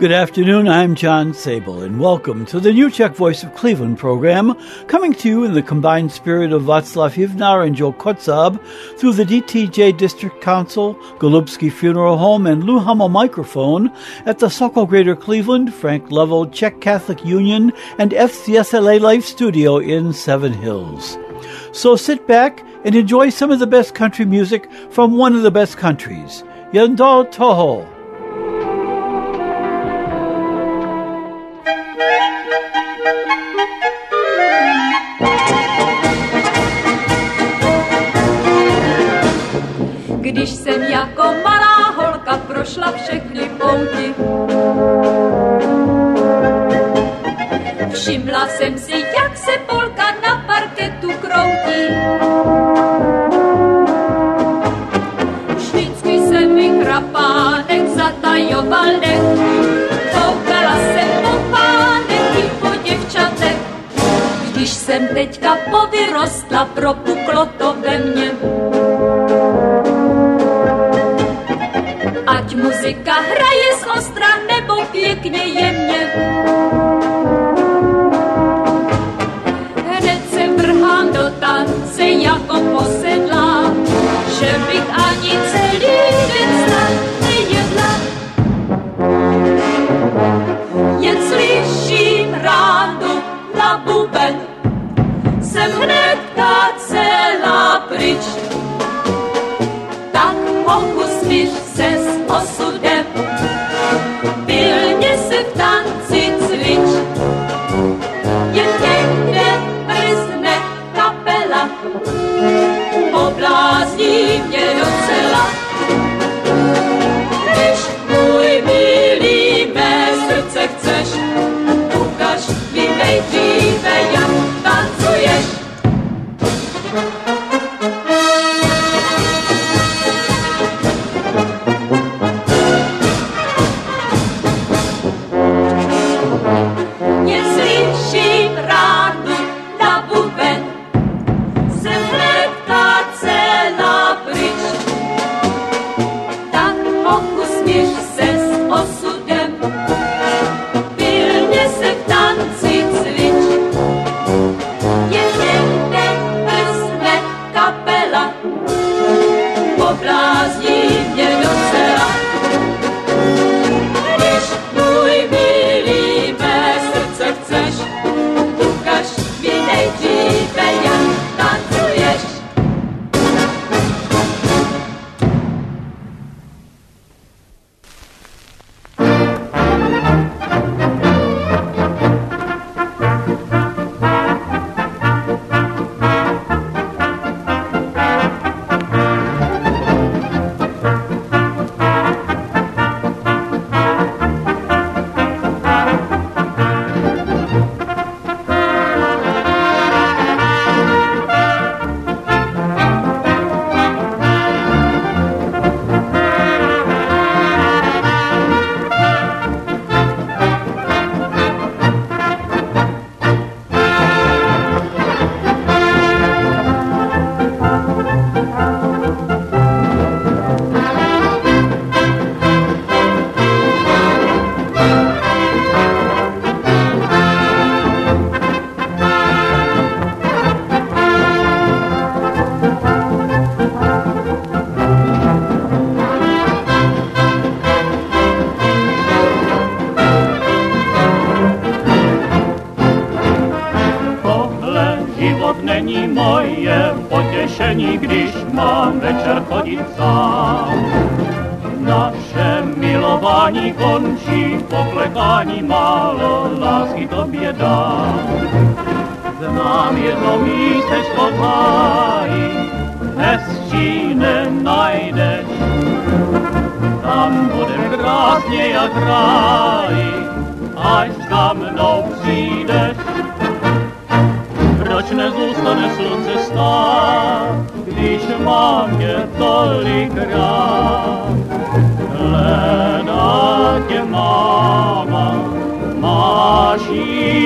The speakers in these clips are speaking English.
Good afternoon, I'm John Sable, and welcome to the new Czech Voice of Cleveland program, coming to you in the combined spirit of Václav Hivnar and Joe Kotzab through the DTJ District Council, Golubski Funeral Home, and Lou Hummel microphone at the Sokol Greater Cleveland, Frank Level Czech Catholic Union, and FCSLA Life Studio in Seven Hills. So sit back and enjoy some of the best country music from one of the best countries, Yandal Toho. Když jsem jako malá holka prošla všechny pouti. Všimla jsem si, jak se polka na parketu kroutí. Vždycky se mi krapánek zatajoval dech. Koukala jsem po pánek i po děvčatech. Když jsem teďka povyrostla, propuklo to ve mně. Muzika hraje z ostra nebo pěkně jemně. Hned se vrhám do tance jako posedlá, že bych ani celý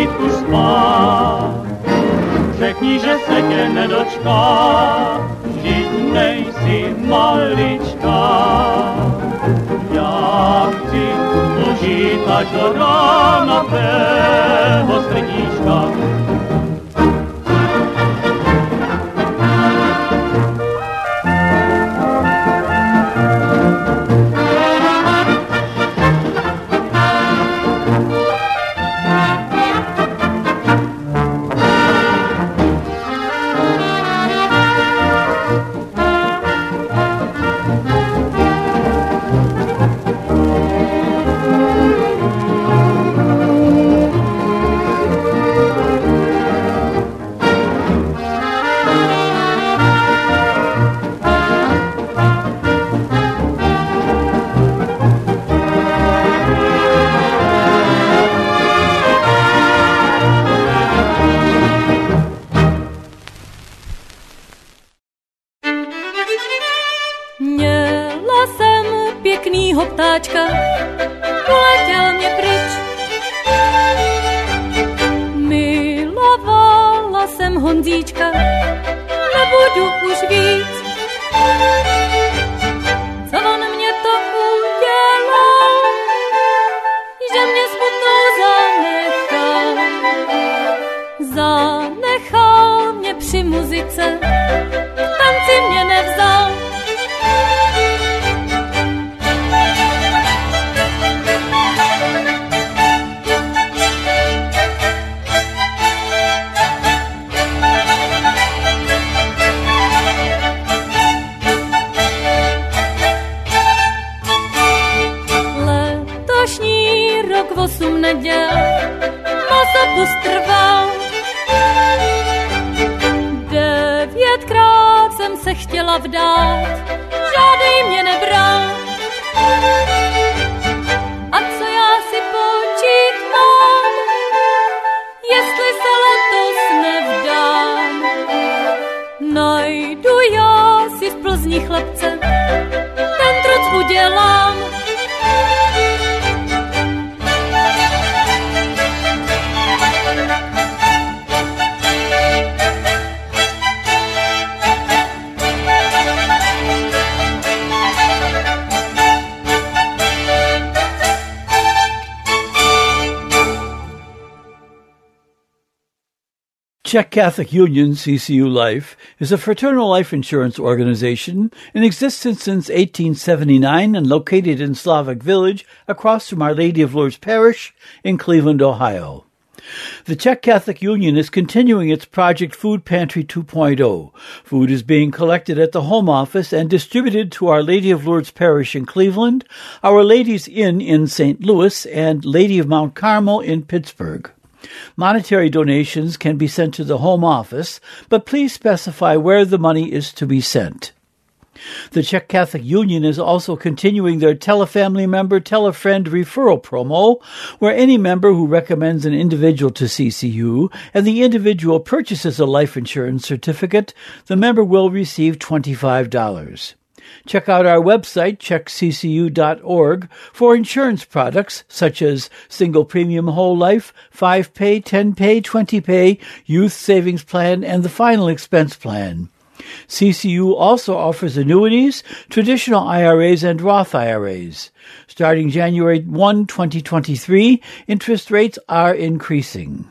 jít tu spát. Řekni, že se tě nedočká, vždyť nejsi maličká. Já chci užít až do rána tvého srdíčka, Czech Catholic Union, CCU Life, is a fraternal life insurance organization in existence since 1879 and located in Slavic Village across from Our Lady of Lourdes Parish in Cleveland, Ohio. The Czech Catholic Union is continuing its project Food Pantry 2.0. Food is being collected at the Home Office and distributed to Our Lady of Lourdes Parish in Cleveland, Our Lady's Inn in St. Louis, and Lady of Mount Carmel in Pittsburgh. Monetary donations can be sent to the Home Office, but please specify where the money is to be sent. The Czech Catholic Union is also continuing their Tell a Family Member, Tell a Friend referral promo, where any member who recommends an individual to CCU and the individual purchases a life insurance certificate, the member will receive $25. Check out our website, czechccu.org, for insurance products such as single premium whole life, 5 pay, 10 pay, 20 pay, youth savings plan, and the final expense plan. CCU also offers annuities, traditional IRAs, and Roth IRAs. Starting January 1, 2023, interest rates are increasing.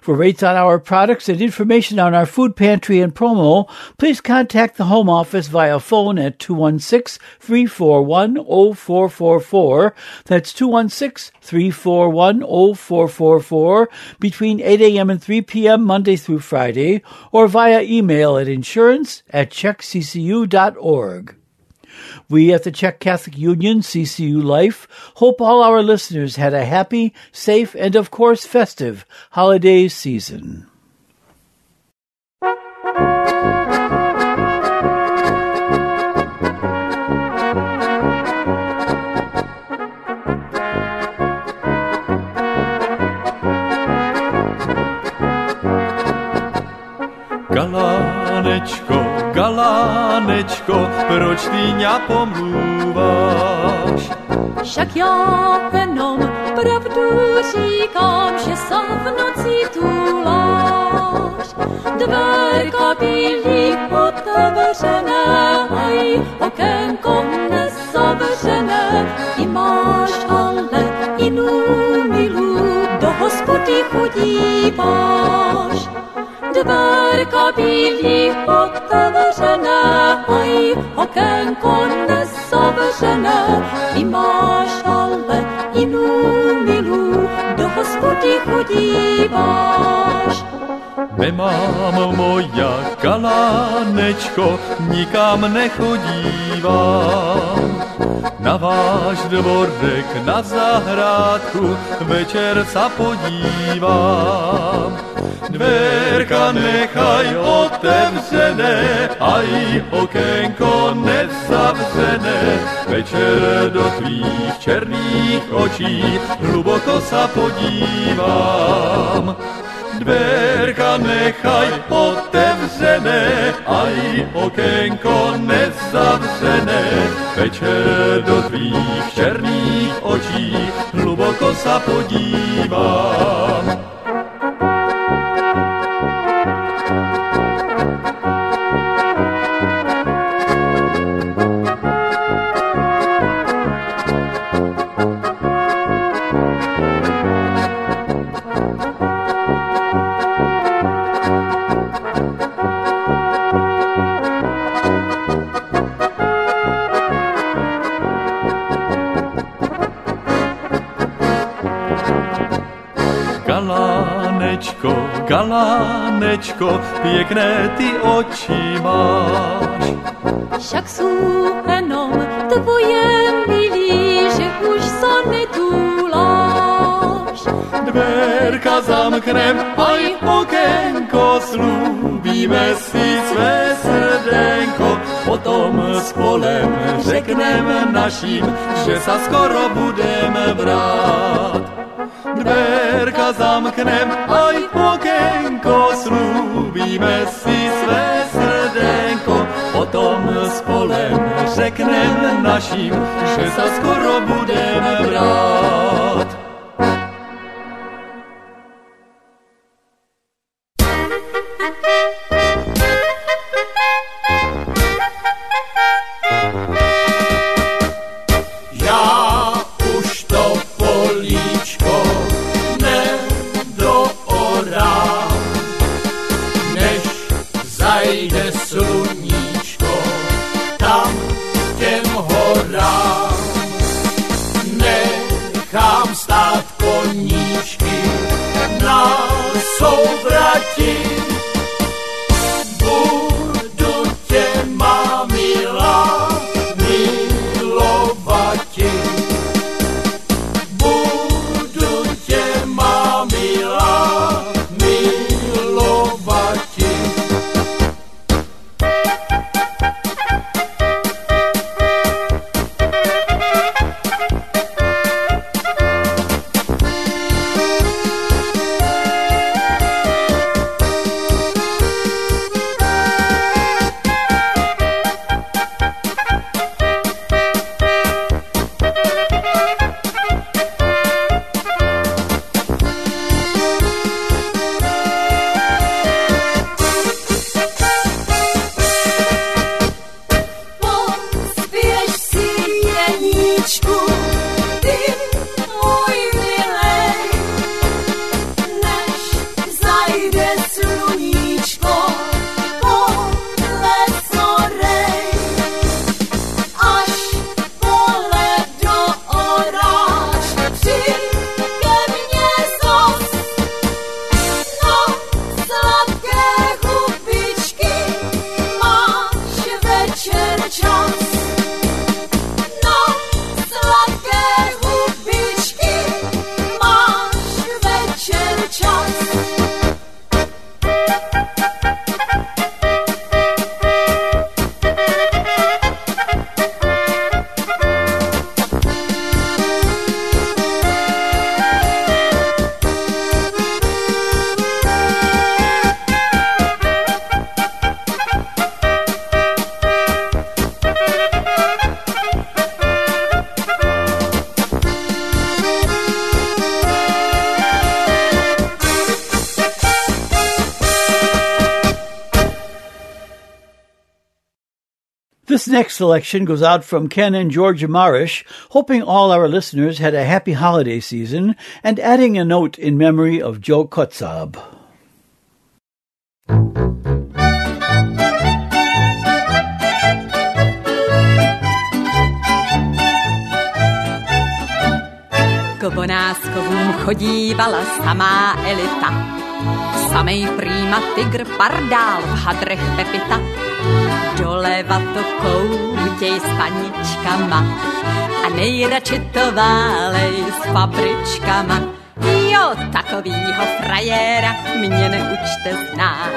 For rates on our products and information on our food pantry and promo, please contact the Home Office via phone at 216-341-0444. That's 216-341-0444 between 8 a.m. and 3 p.m. Monday through Friday or via email at insurance at czechccu.org. We at the Czech Catholic Union, CCU Life, hope all our listeners had a happy, safe, and of course festive holiday season. Galánečko, galánečko, proč ty ňa pomluváš? Však já jenom pravdu říkám, že sa v noci túláš. Dverka byly otevřené, aj okénko nezavřené. Ty máš ale jinou milu, do hospody chodíváš. Dverka byly otevřené, aj okénko nezavřené. Ty máš ale jinou milu, do hospody chodíváš. Nemám moja galánečko, nikam nechodívám. Na váš dvorek, na zahrádku, večer sa podívám. Dverka nechaj otevřené, aj okénko nezavřené. Večer do tvých černých očí hluboko sa podívám. Dverka nechaj otevřené, aj okénko nezavřené. Večer do tvých černých očí hluboko sa podívám. Galánečko, pěkné ty oči máš. Však sú jenom tvoje milí, že už sa netúláš. Dverka zamknem, aj okénko, slúbíme si své srdenko. Potom spolem řekneme našim, že sa skoro budeme vrát. Dverka zamknem, aj okénko, slúbíme si své srdenko. Potom spolem řeknem našim, že sa skoro budeme selection goes out from Ken and Georgia Marish, hoping all our listeners had a happy holiday season and adding a note in memory of Joe Kotzab. K Bonáskovům chodívala samá elita. Samej prýma tygr pardál v hadrech Pepita doleva to koutěj s paničkama a nejradši to válej s fabričkama. Jo, takovýho frajéra mě neučte znát,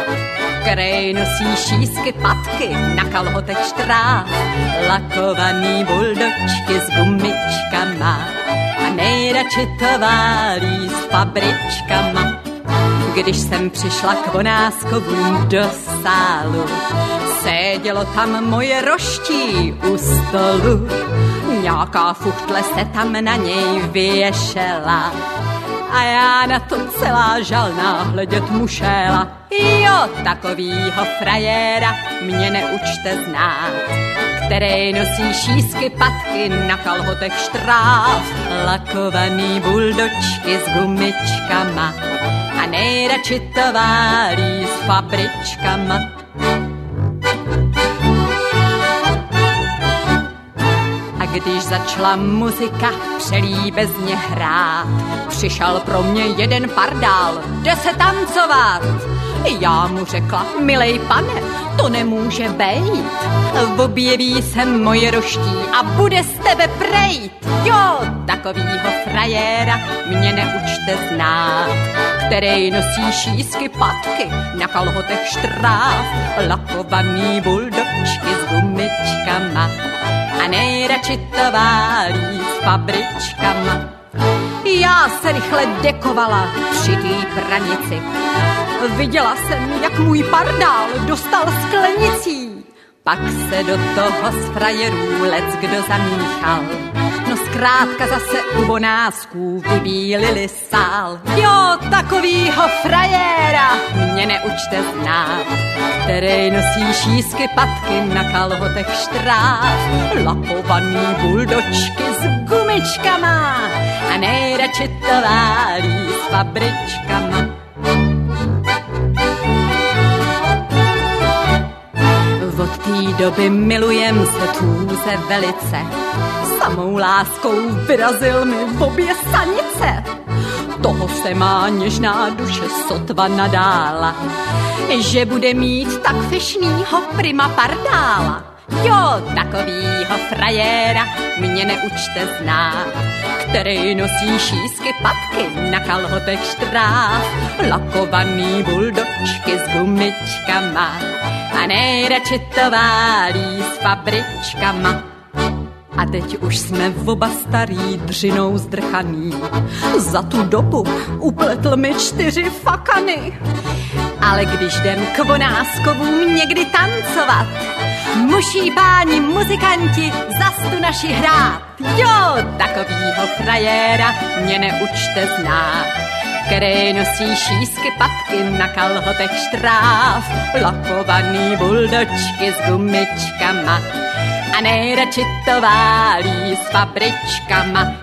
který nosí šísky patky na kalhotech štráv, lakovaný buldočky s gumičkama a nejradši to válí s fabričkama. Když jsem přišla k Vonáskovům do sálu, Sedělo tam moje roští u stolu, nějaká fuchtle se tam na něj vyješela. A já na to celá žalná hledět mušela. Jo, takovýho frajéra mě neučte znát, který nosí šísky patky na kalhotech štráv, lakovaný buldočky s gumičkama a nejradši to válí s fabričkama. Když začala muzika přelíbezně hrát, přišel pro mě jeden pardál, jde se tancovat. Já mu řekla, milej pane, to nemůže bejt. Objeví se moje roští a bude z tebe prejt. Jo, takovýho frajéra mě neučte znát, který nosí šísky patky na kalhotech štráv, lakovaný buldočky s gumičkama a nejradši to válí s fabričkama. Já se rychle dekovala při té pranici. Viděla jsem, jak můj pardál dostal sklenicí. Pak se do toho z frajerů lec kdo zamíchal. No zkrátka zase u bonásků vybílili sál. Jo, takovýho frajéra mě neučte znát, který nosí šísky patky na kalhotech štráv, lakovaný buldočky s gumičkama a nejradši to válí s fabričkama. Doby milujem se tůze velice, samou láskou vyrazil mi v obě sanice. Toho se má něžná duše sotva nadála, že bude mít tak fešnýho prima pardála. Jo, takovýho frajéra mě neučte znát, který nosí šísky patky na kalhotech štráv, lakovaný buldočky s gumičkama a nejradši to válí s fabričkama. A teď už jsme oba starý dřinou zdrchaný. Za tu dobu upletl mi čtyři fakany. Ale když jdem k vonáskovům někdy tancovat, musí páni muzikanti zas tu naši hrát. Jo, takovýho frajéra mě neučte znát který nosí šísky patky na kalhotech štráv, lakovaný buldočky s gumičkama a nejradši to válí s fabričkama.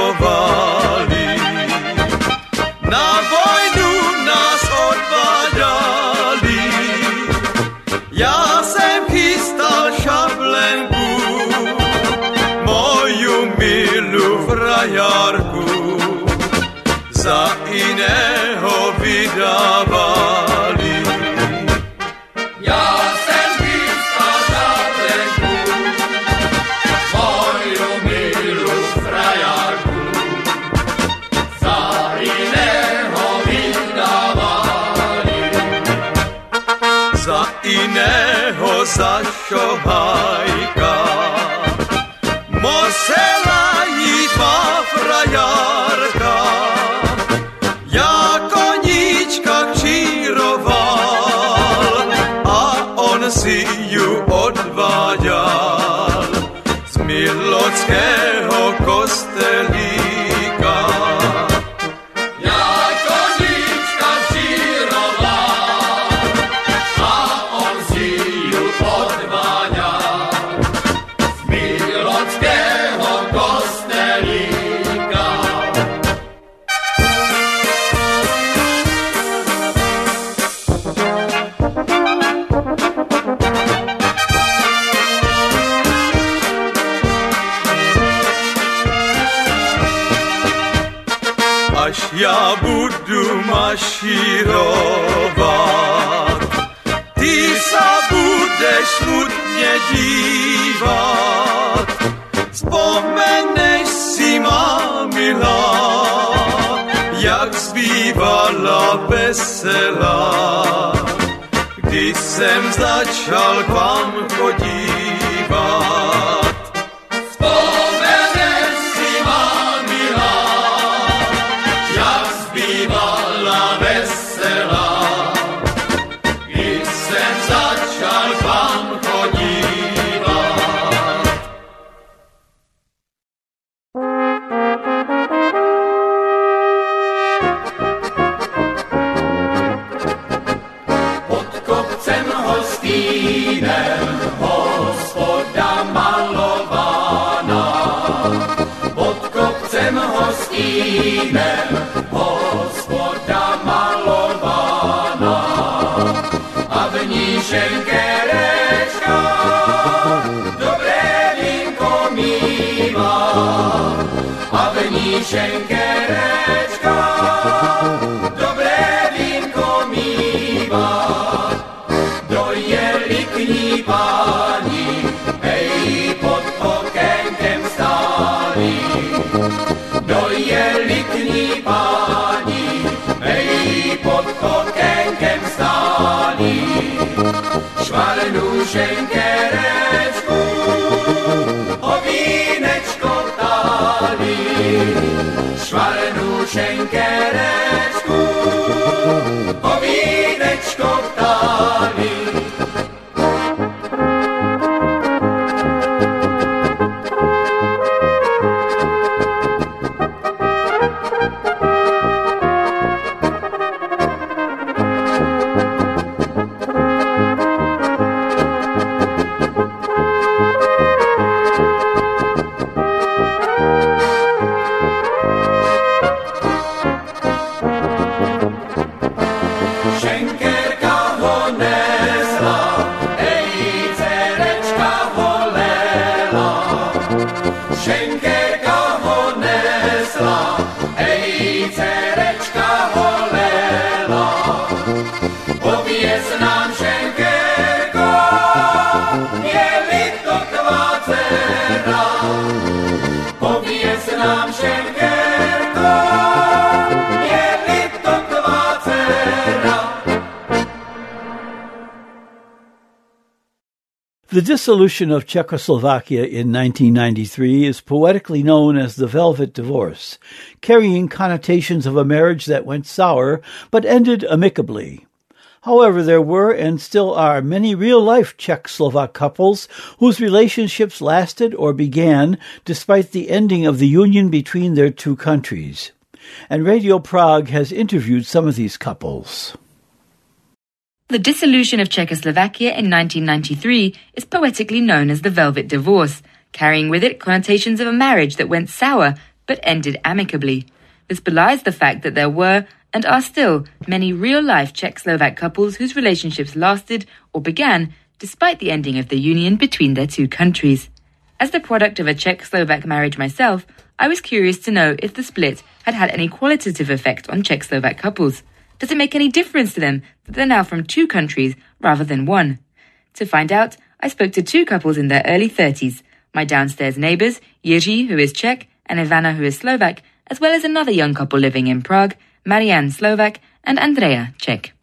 Veselá, když jsem začal k vám chodívat. V švare dušenkerečku, povídečko ptáví. Dissolution of Czechoslovakia in 1993 is poetically known as the Velvet Divorce, carrying connotations of a marriage that went sour but ended amicably. However, there were and still are many real life Czech Slovak couples whose relationships lasted or began despite the ending of the union between their two countries. And Radio Prague has interviewed some of these couples. The dissolution of Czechoslovakia in 1993 is poetically known as the Velvet Divorce, carrying with it connotations of a marriage that went sour but ended amicably. This belies the fact that there were, and are still, many real life Czech Slovak couples whose relationships lasted or began despite the ending of the union between their two countries. As the product of a Czech Slovak marriage myself, I was curious to know if the split had had any qualitative effect on Czech Slovak couples. Does it make any difference to them that they're now from two countries rather than one? To find out, I spoke to two couples in their early 30s my downstairs neighbours, Jiří, who is Czech, and Ivana, who is Slovak, as well as another young couple living in Prague, Marian, Slovak, and Andrea, Czech.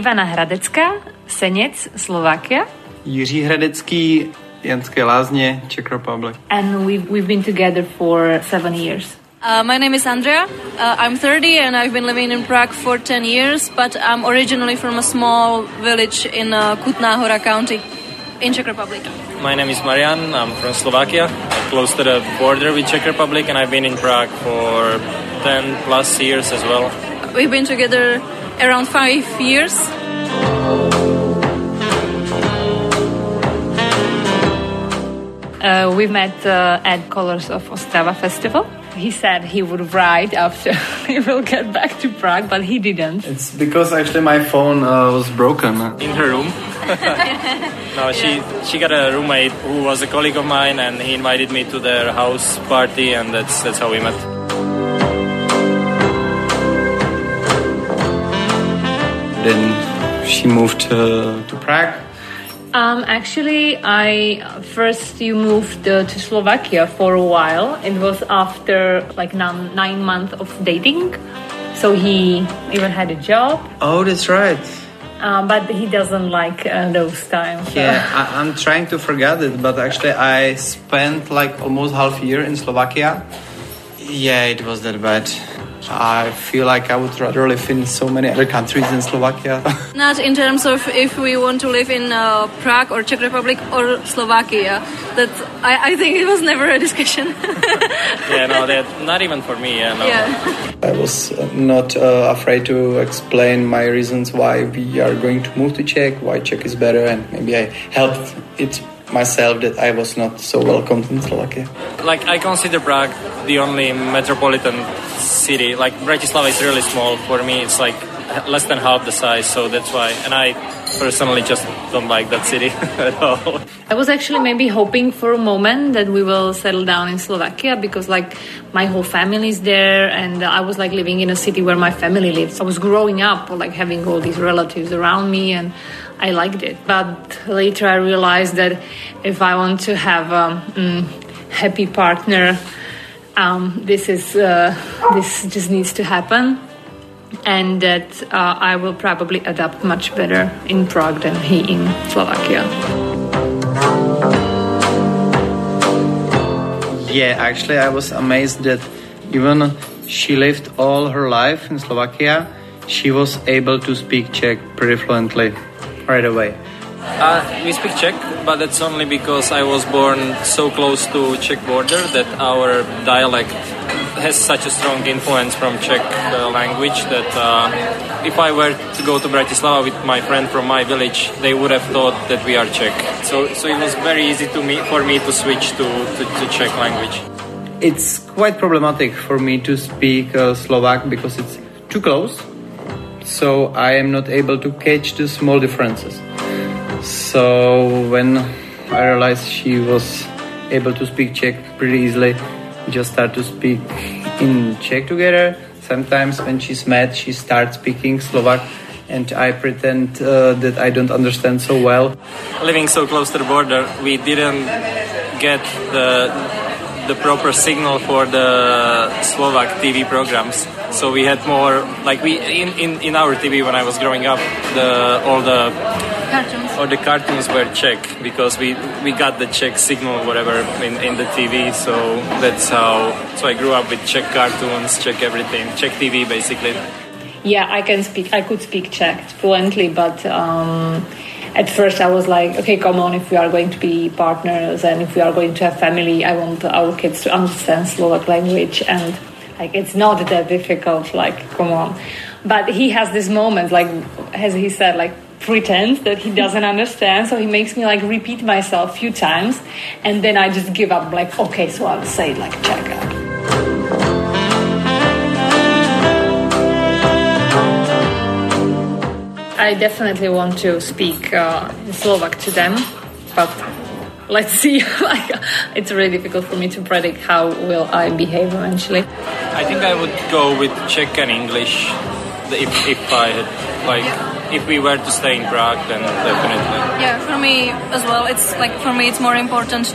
Ivana Hradecká, Seněc, Slovakia. Jiří Hradecký, Janské lázně, Czech Republic. And we've, we've been together for seven years. Uh, my name is Andrea. Uh, I'm 30 and I've been living in Prague for 10 years, but I'm originally from a small village in uh, Kutná Hora County in Czech Republic. My name is Marian. I'm from Slovakia, I'm close to the border with Czech Republic, and I've been in Prague for 10 plus years as well. We've been together around five years. Uh, we met uh, at Colors of Ostrava Festival. He said he would write after he will get back to Prague, but he didn't. It's because actually my phone uh, was broken. In her room. no, she she got a roommate who was a colleague of mine, and he invited me to their house party, and that's that's how we met. Then she moved uh, to Prague. Um, actually, I first you moved uh, to Slovakia for a while. It was after like nine, nine months of dating, so he even had a job. Oh, that's right. Um, but he doesn't like uh, those times. so- Yeah, I, I'm trying to forget it, but actually I spent like almost half a year in Slovakia. Yeah, it was that bad. I feel like I would rather live in so many other countries than Slovakia. Not in terms of if we want to live in uh, Prague or Czech Republic or Slovakia. That I, I think it was never a discussion. yeah, no, that not even for me. Yeah, no. Yeah. I was uh, not uh, afraid to explain my reasons why we are going to move to Czech, why Czech is better, and maybe I helped it myself that I was not so welcome in Slovakia. Like I consider Prague the only metropolitan city. Like Bratislava is really small. For me, it's like less than half the size, so that's why. And I personally just don't like that city at all. I was actually maybe hoping for a moment that we will settle down in Slovakia because like my whole family is there and I was like living in a city where my family lives. I was growing up like having all these relatives around me and I liked it. But later I realized that if I want to have a mm, happy partner, um, this is uh, this just needs to happen, and that uh, I will probably adapt much better in Prague than he in Slovakia. Yeah, actually, I was amazed that even she lived all her life in Slovakia, she was able to speak Czech pretty fluently right away. Uh, we speak Czech, but that's only because I was born so close to Czech border that our dialect has such a strong influence from Czech uh, language that uh, if I were to go to Bratislava with my friend from my village, they would have thought that we are Czech. So, so it was very easy to me for me to switch to, to, to Czech language. It's quite problematic for me to speak uh, Slovak because it's too close. So I am not able to catch the small differences. So when I realized she was able to speak Czech pretty easily, just start to speak in Czech together. Sometimes when she's mad, she starts speaking Slovak, and I pretend uh, that I don't understand so well. Living so close to the border, we didn't get the the proper signal for the Slovak TV programs. So we had more like we in, in, in our TV when I was growing up, the all the cartoons or the cartoons were Czech because we we got the Czech signal whatever in, in the TV. So that's how. So I grew up with Czech cartoons, Czech everything, Czech TV basically. Yeah, I can speak. I could speak Czech fluently, but. Um, at first I was like, okay, come on, if we are going to be partners and if we are going to have family, I want our kids to understand Slovak language and like it's not that difficult, like come on. But he has this moment, like as he said, like pretends that he doesn't understand, so he makes me like repeat myself a few times and then I just give up like, okay, so I'll say like Czech. I definitely want to speak uh, Slovak to them, but let's see. it's really difficult for me to predict how will I behave eventually. I think I would go with Czech and English if, if I had like if we were to stay in Prague, then definitely. Yeah, for me as well. It's like for me, it's more important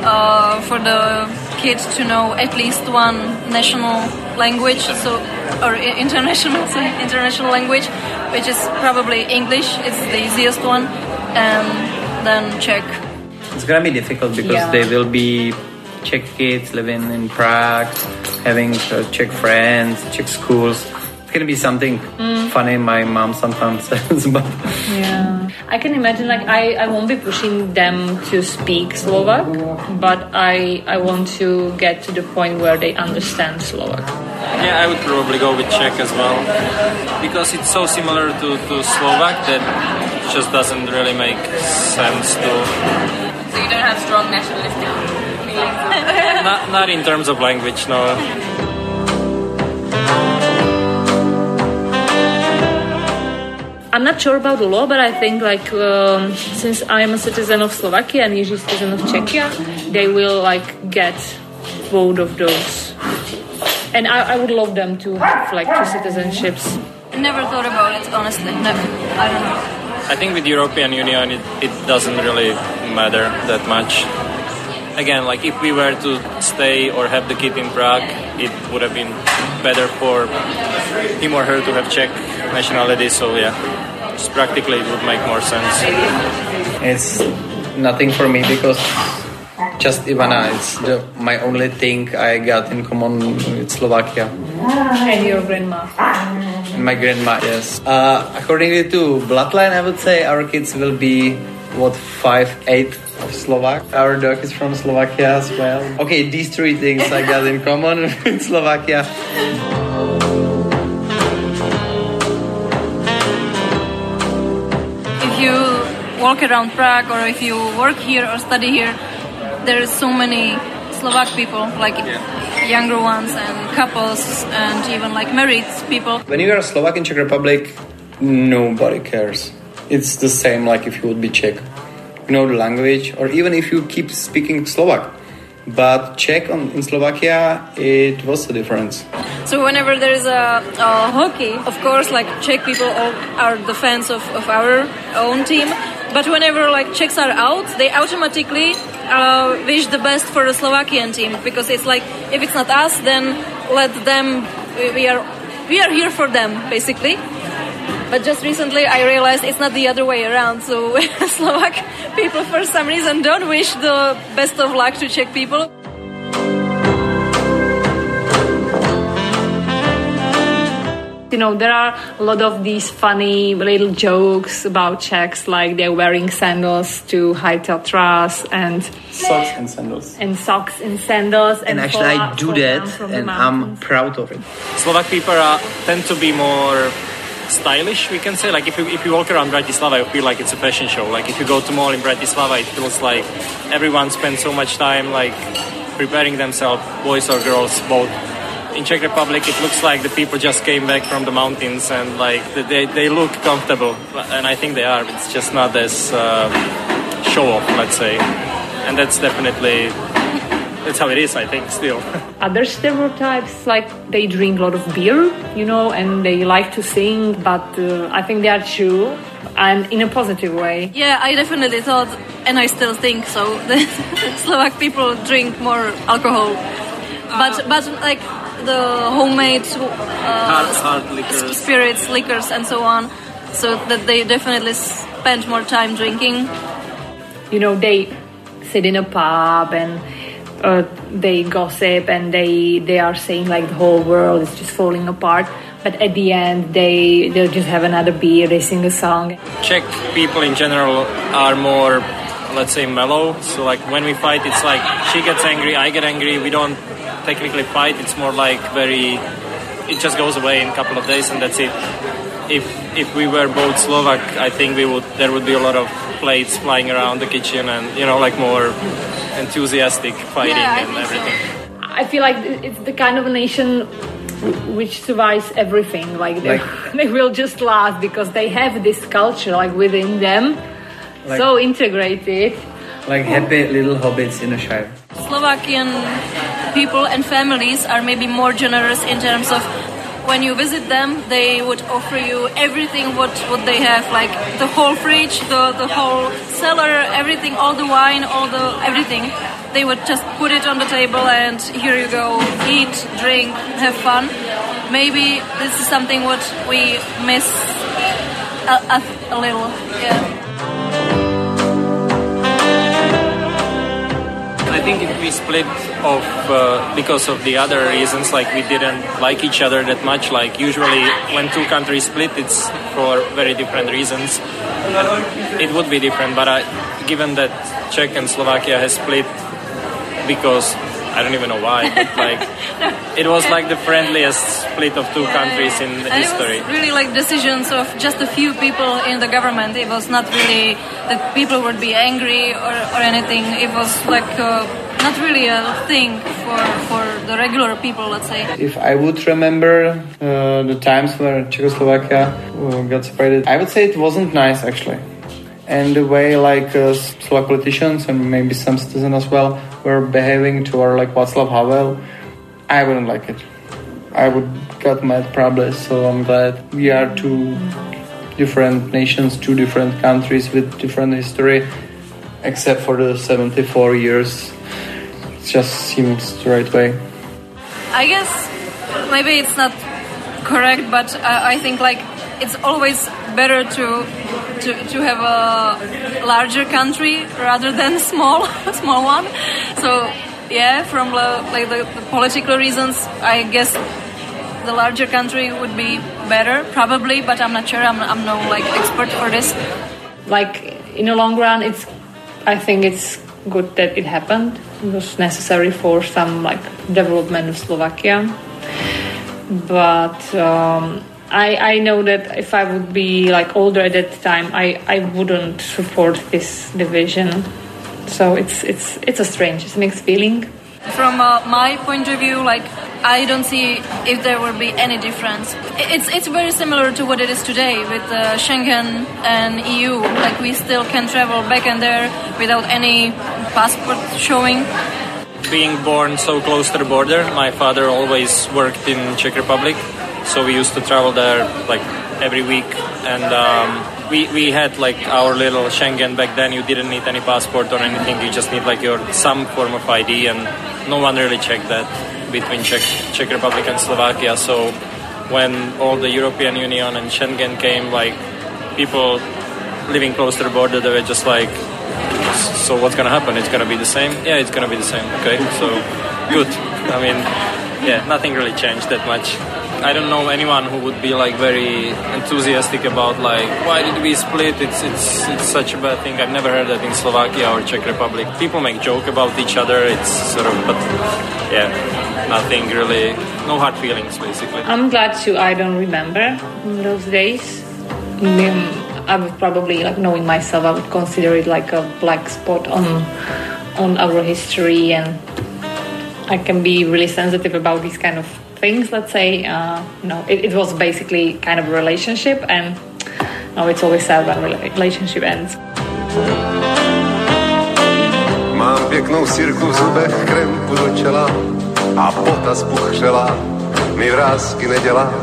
uh, for the kids to know at least one national language, so or international sorry, international language, which is probably English. It's the easiest one, and then Czech. It's gonna be difficult because Yeah. they will be Czech kids living in Prague, having uh, Czech friends, Czech schools. It's gonna be something Mm. funny. My mom sometimes says, but Yeah, I can imagine. Like, I, I won't be pushing them to speak Slovak, but I I want to get to the point where they understand Slovak. Yeah, I would probably go with Czech as well because it's so similar to, to Slovak that it just doesn't really make sense to. So you don't have strong nationalistic feelings? Not, not in terms of language, no. I'm not sure about the law, but I think like um, since I'm a citizen of Slovakia and he's a citizen of Czechia, they will like get both of those. And I, I would love them to have like two citizenships. I never thought about it, honestly. Never. I don't know. I think with European Union, it, it doesn't really matter that much. Again, like if we were to stay or have the kid in Prague, it would have been better for him or her to have Czech nationality. So yeah, just practically it would make more sense. it's nothing for me because just Ivana. It's the, my only thing I got in common with Slovakia. And your grandma. And my grandma, yes. Uh, according to bloodline, I would say our kids will be what five, eight of Slovak. Our dog is from Slovakia as well. Okay, these three things I got in common with Slovakia. If you walk around Prague or if you work here or study here, there are so many Slovak people, like younger ones and couples and even like married people. When you are a Slovak in Czech Republic, nobody cares. It's the same like if you would be Czech. Know the language, or even if you keep speaking Slovak. But Czech on, in Slovakia, it was the difference. So whenever there is a, a hockey, of course, like Czech people are the fans of, of our own team. But whenever like Czechs are out, they automatically uh, wish the best for the Slovakian team because it's like if it's not us, then let them. We, we are we are here for them basically. But just recently, I realized it's not the other way around. So Slovak people, for some reason, don't wish the best of luck to Czech people. You know, there are a lot of these funny little jokes about Czechs, like they're wearing sandals to high tatras and Socks and sandals. and socks and sandals. And actually, I do that, down from the and. I'm proud of it. Slovak people are, tend to be more stylish, we can say. Like if you, if you walk around Bratislava, you feel like it's a fashion show. Like if you go to mall in Bratislava, it feels like everyone spends so much time like preparing themselves, boys or girls, both. In Czech Republic, it looks like the people just came back from the mountains and like they, they look comfortable, and I think they are. It's just not as uh, show off, let's say, and that's definitely that's how it is. I think still. Other stereotypes, like they drink a lot of beer, you know, and they like to sing, but uh, I think they are true and in a positive way. Yeah, I definitely thought, and I still think so. that Slovak people drink more alcohol, but but like the homemade uh, Hard- hard liquors. spirits, liquors, and so on. So that they definitely spend more time drinking. You know, they sit in a pub and uh, they gossip and they they are saying like the whole world is just falling apart. But at the end, they they'll just have another beer, they sing a song. Czech people in general are more, let's say, mellow. So like when we fight, it's like she gets angry, I get angry. We don't technically fight. It's more like very. It just goes away in a couple of days and that's it. If if we were both Slovak, I think we would there would be a lot of plates flying around the kitchen and you know like more enthusiastic fighting Yeah, I and think so. everything. I feel like it's the kind of a nation which survives everything. Like they, they will just last because they have this culture like within them, Like- so integrated. Like happy little hobbits in a shire. Slovakian people and families are maybe more generous in terms of when you visit them, they would offer you everything what, what they have, like the whole fridge, the, the whole cellar, everything, all the wine, all the everything. They would just put it on the table and here you go, eat, drink, have fun. Maybe this is something what we miss a, a, a little. Yeah. I think if we split off uh, because of the other reasons, like we didn't like each other that much. Like usually, when two countries split, it's for very different reasons. It would be different, but uh, given that Czech and Slovakia has split because I don't even know why, but like it was like the friendliest split of two countries in And history. It was really like decisions of just a few people in the government. It was not really that people would be angry or, or anything. It was like uh, not really a thing for, for the regular people, let's say. If I would remember uh, the times where Czechoslovakia uh, got separated, I would say it wasn't nice actually. And the way like uh, Slovak politicians and maybe some citizens as well were behaving toward like Václav Havel, I wouldn't like it. I would get mad probably. So I'm glad we are two different nations, two different countries with different history, except for the 74 years. It just seems the right way. I guess maybe it's not correct, but uh, I think like it's always better to to, to have a larger country rather than small small one. So yeah, from the, like the, the political reasons, I guess the larger country would be better, probably. But I'm not sure. I'm, I'm no like expert for this. Like in the long run, it's I think it's good that it happened. It was necessary for some like development of Slovakia. But um, I, I know that if I would be like older at that time, I, I wouldn't support this division. So it's it's it's a strange, it's a mixed feeling. From uh, my point of view, like I don't see if there will be any difference. It's it's very similar to what it is today with uh, Schengen and EU. Like we still can travel back and there without any passport showing. Being born so close to the border, my father always worked in Czech Republic, so we used to travel there like every week and. Um, we, we had like our little Schengen back then. You didn't need any passport or anything. You just need like your some form of ID, and no one really checked that between Czech, Czech Republic and Slovakia. So when all the European Union and Schengen came, like people living close to the border, they were just like, so what's gonna happen? It's gonna be the same? Yeah, it's gonna be the same. Okay, so good. I mean, yeah, nothing really changed that much. I don't know anyone who would be like very enthusiastic about like why did we split? It's it's it's such a bad thing. I've never heard that in Slovakia or Czech Republic. People make joke about each other. It's sort of, but yeah, nothing really, no hard feelings basically. I'm glad too. I don't remember those days. I would probably like knowing myself. I would consider it like a black spot on on our history, and I can be really sensitive about these kind of things, let's say, uh, no, it, it, was basically kind of a relationship, and no, it's always sad when relationship ends. Mám pěknou sirku v zubech, krempu do čela a pota spuchřela mi vrázky nedělá.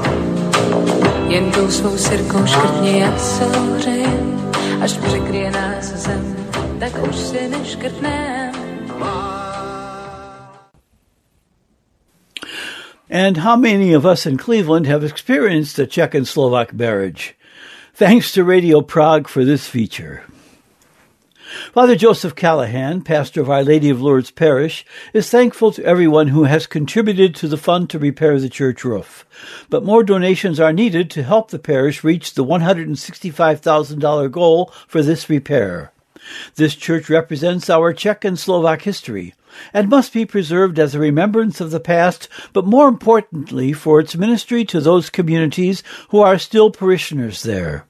Jen tou svou sirkou škrtně, jak se ohřejem, až překryje nás zem, tak už si neškrtnem. And how many of us in Cleveland have experienced a Czech and Slovak marriage? Thanks to Radio Prague for this feature. Father Joseph Callahan, pastor of Our Lady of Lourdes Parish, is thankful to everyone who has contributed to the fund to repair the church roof. But more donations are needed to help the parish reach the $165,000 goal for this repair. This church represents our Czech and Slovak history and must be preserved as a remembrance of the past, but more importantly for its ministry to those communities who are still parishioners there.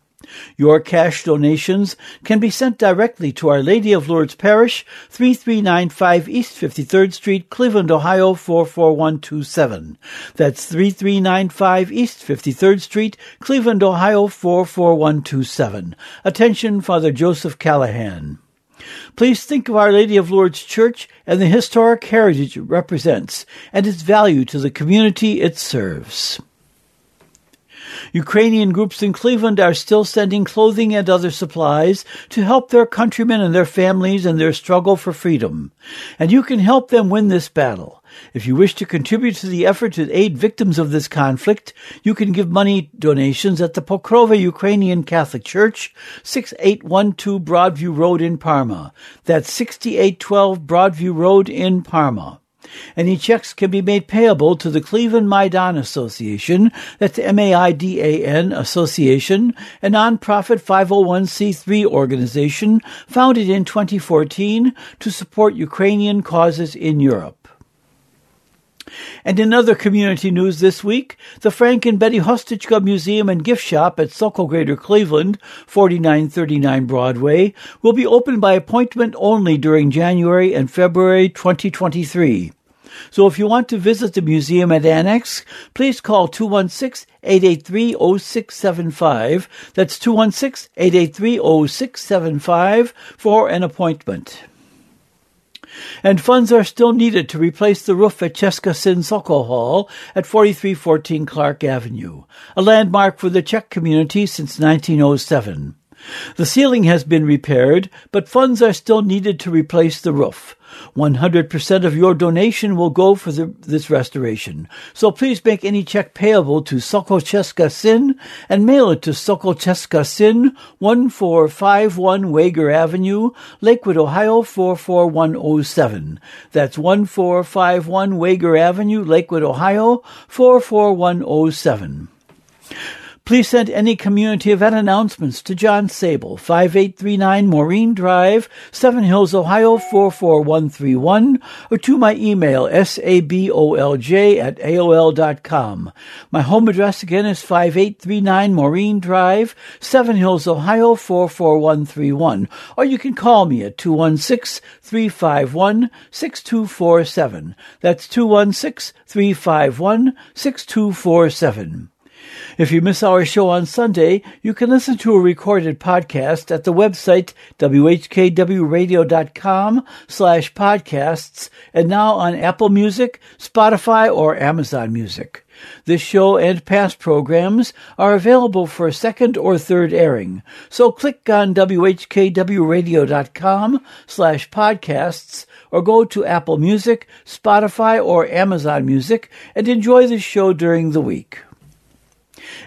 Your cash donations can be sent directly to Our Lady of Lourdes Parish, 3395 East 53rd Street, Cleveland, Ohio 44127. That's 3395 East 53rd Street, Cleveland, Ohio 44127. Attention, Father Joseph Callahan. Please think of Our Lady of Lourdes Church and the historic heritage it represents and its value to the community it serves. Ukrainian groups in Cleveland are still sending clothing and other supplies to help their countrymen and their families in their struggle for freedom. And you can help them win this battle. If you wish to contribute to the effort to aid victims of this conflict, you can give money donations at the Pokrova Ukrainian Catholic Church, 6812 Broadview Road in Parma. That's 6812 Broadview Road in Parma. Any checks can be made payable to the Cleveland Maidan Association, that's M-A-I-D-A-N Association, a nonprofit 501c3 organization founded in 2014 to support Ukrainian causes in Europe. And in other community news this week, the Frank and Betty Hostichka Museum and Gift Shop at Sokol Greater Cleveland, 4939 Broadway, will be open by appointment only during January and February 2023. So if you want to visit the museum at Annex, please call 216-883-0675. That's 216-883-0675 for an appointment. And funds are still needed to replace the roof at Cheska Syn Sokol Hall at 4314 Clark Avenue, a landmark for the Czech community since 1907. The ceiling has been repaired, but funds are still needed to replace the roof. 100% of your donation will go for the, this restoration. So please make any check payable to Sokolcheska Sin and mail it to Sokolcheska Sin, 1451 Wagar Avenue, Lakewood, Ohio 44107. That's 1451 Wagar Avenue, Lakewood, Ohio 44107. Please send any community event announcements to John Sabol, 5839 Maureen Drive, Seven Hills, Ohio 44131, or to my email, sabolj at aol.com. My home address again is 5839 Maureen Drive, Seven Hills, Ohio 44131, or you can call me at 216 351 6247. That's 216 351 6247. If you miss our show on Sunday, you can listen to a recorded podcast at the website whkwradio.com slash podcasts and now on Apple Music, Spotify, or Amazon Music. This show and past programs are available for second or third airing. So click on whkwradio.com slash podcasts or go to Apple Music, Spotify, or Amazon Music and enjoy the show during the week.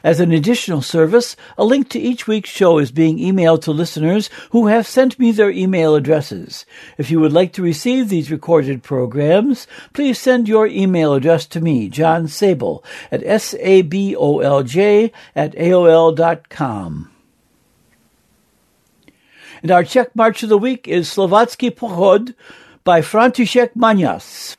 As an additional service, a link to each week's show is being emailed to listeners who have sent me their email addresses. If you would like to receive these recorded programs, please send your email address to me, John Sabol, at S-A-B-O-L-J at AOL.com. And our Czech March of the Week is Slovatsky Pochod by František Maňas.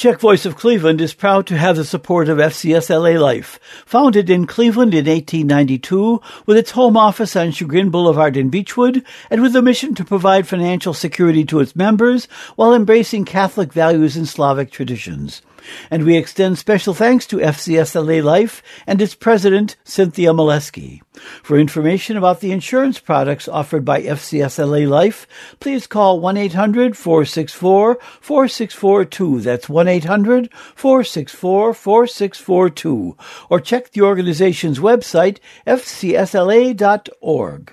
Czech Voice of Cleveland is proud to have the support of FCSLA Life, founded in Cleveland in 1892 with its home office on Chagrin Boulevard in Beachwood and with a mission to provide financial security to its members while embracing Catholic values and Slavic traditions. And we extend special thanks to FCSLA Life and its president, Cynthia Maleski. For information about the insurance products offered by FCSLA Life, please call 1-800-464-4642. That's 1-800-464-4642. Or check the organization's website, fcsla.org.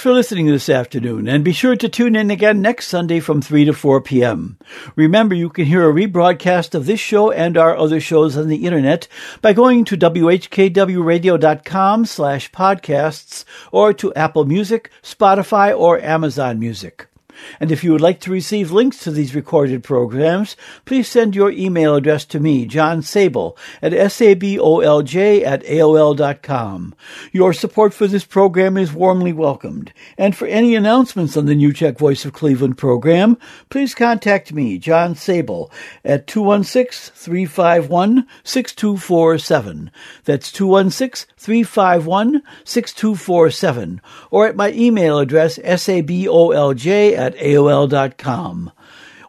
for listening this afternoon, and be sure to tune in again next Sunday from 3 to 4 p.m. Remember, you can hear a rebroadcast of this show and our other shows on the internet by going to whkwradio.com slash podcasts or to Apple Music, Spotify, or Amazon Music. And if you would like to receive links to these recorded programs, please send your email address to me, John Sabol, at sabolj at aol.com. Your support for this program is warmly welcomed. And for any announcements on the New Czech Voice of Cleveland program, please contact me, John Sabol, at 216-351-6247. That's 216-351-6247. Or at my email address, sabolj at AOL.com.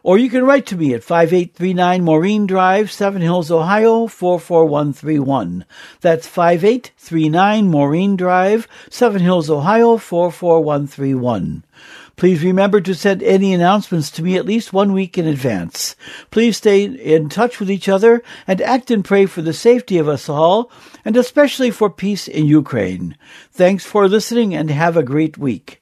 Or you can write to me at 5839 Maureen Drive, Seven Hills, Ohio, 44131. That's 5839 Maureen Drive, Seven Hills, Ohio, 44131. Please remember to send any announcements to me at least one week in advance. Please stay in touch with each other and act and pray for the safety of us all, and especially for peace in Ukraine. Thanks for listening and have a great week.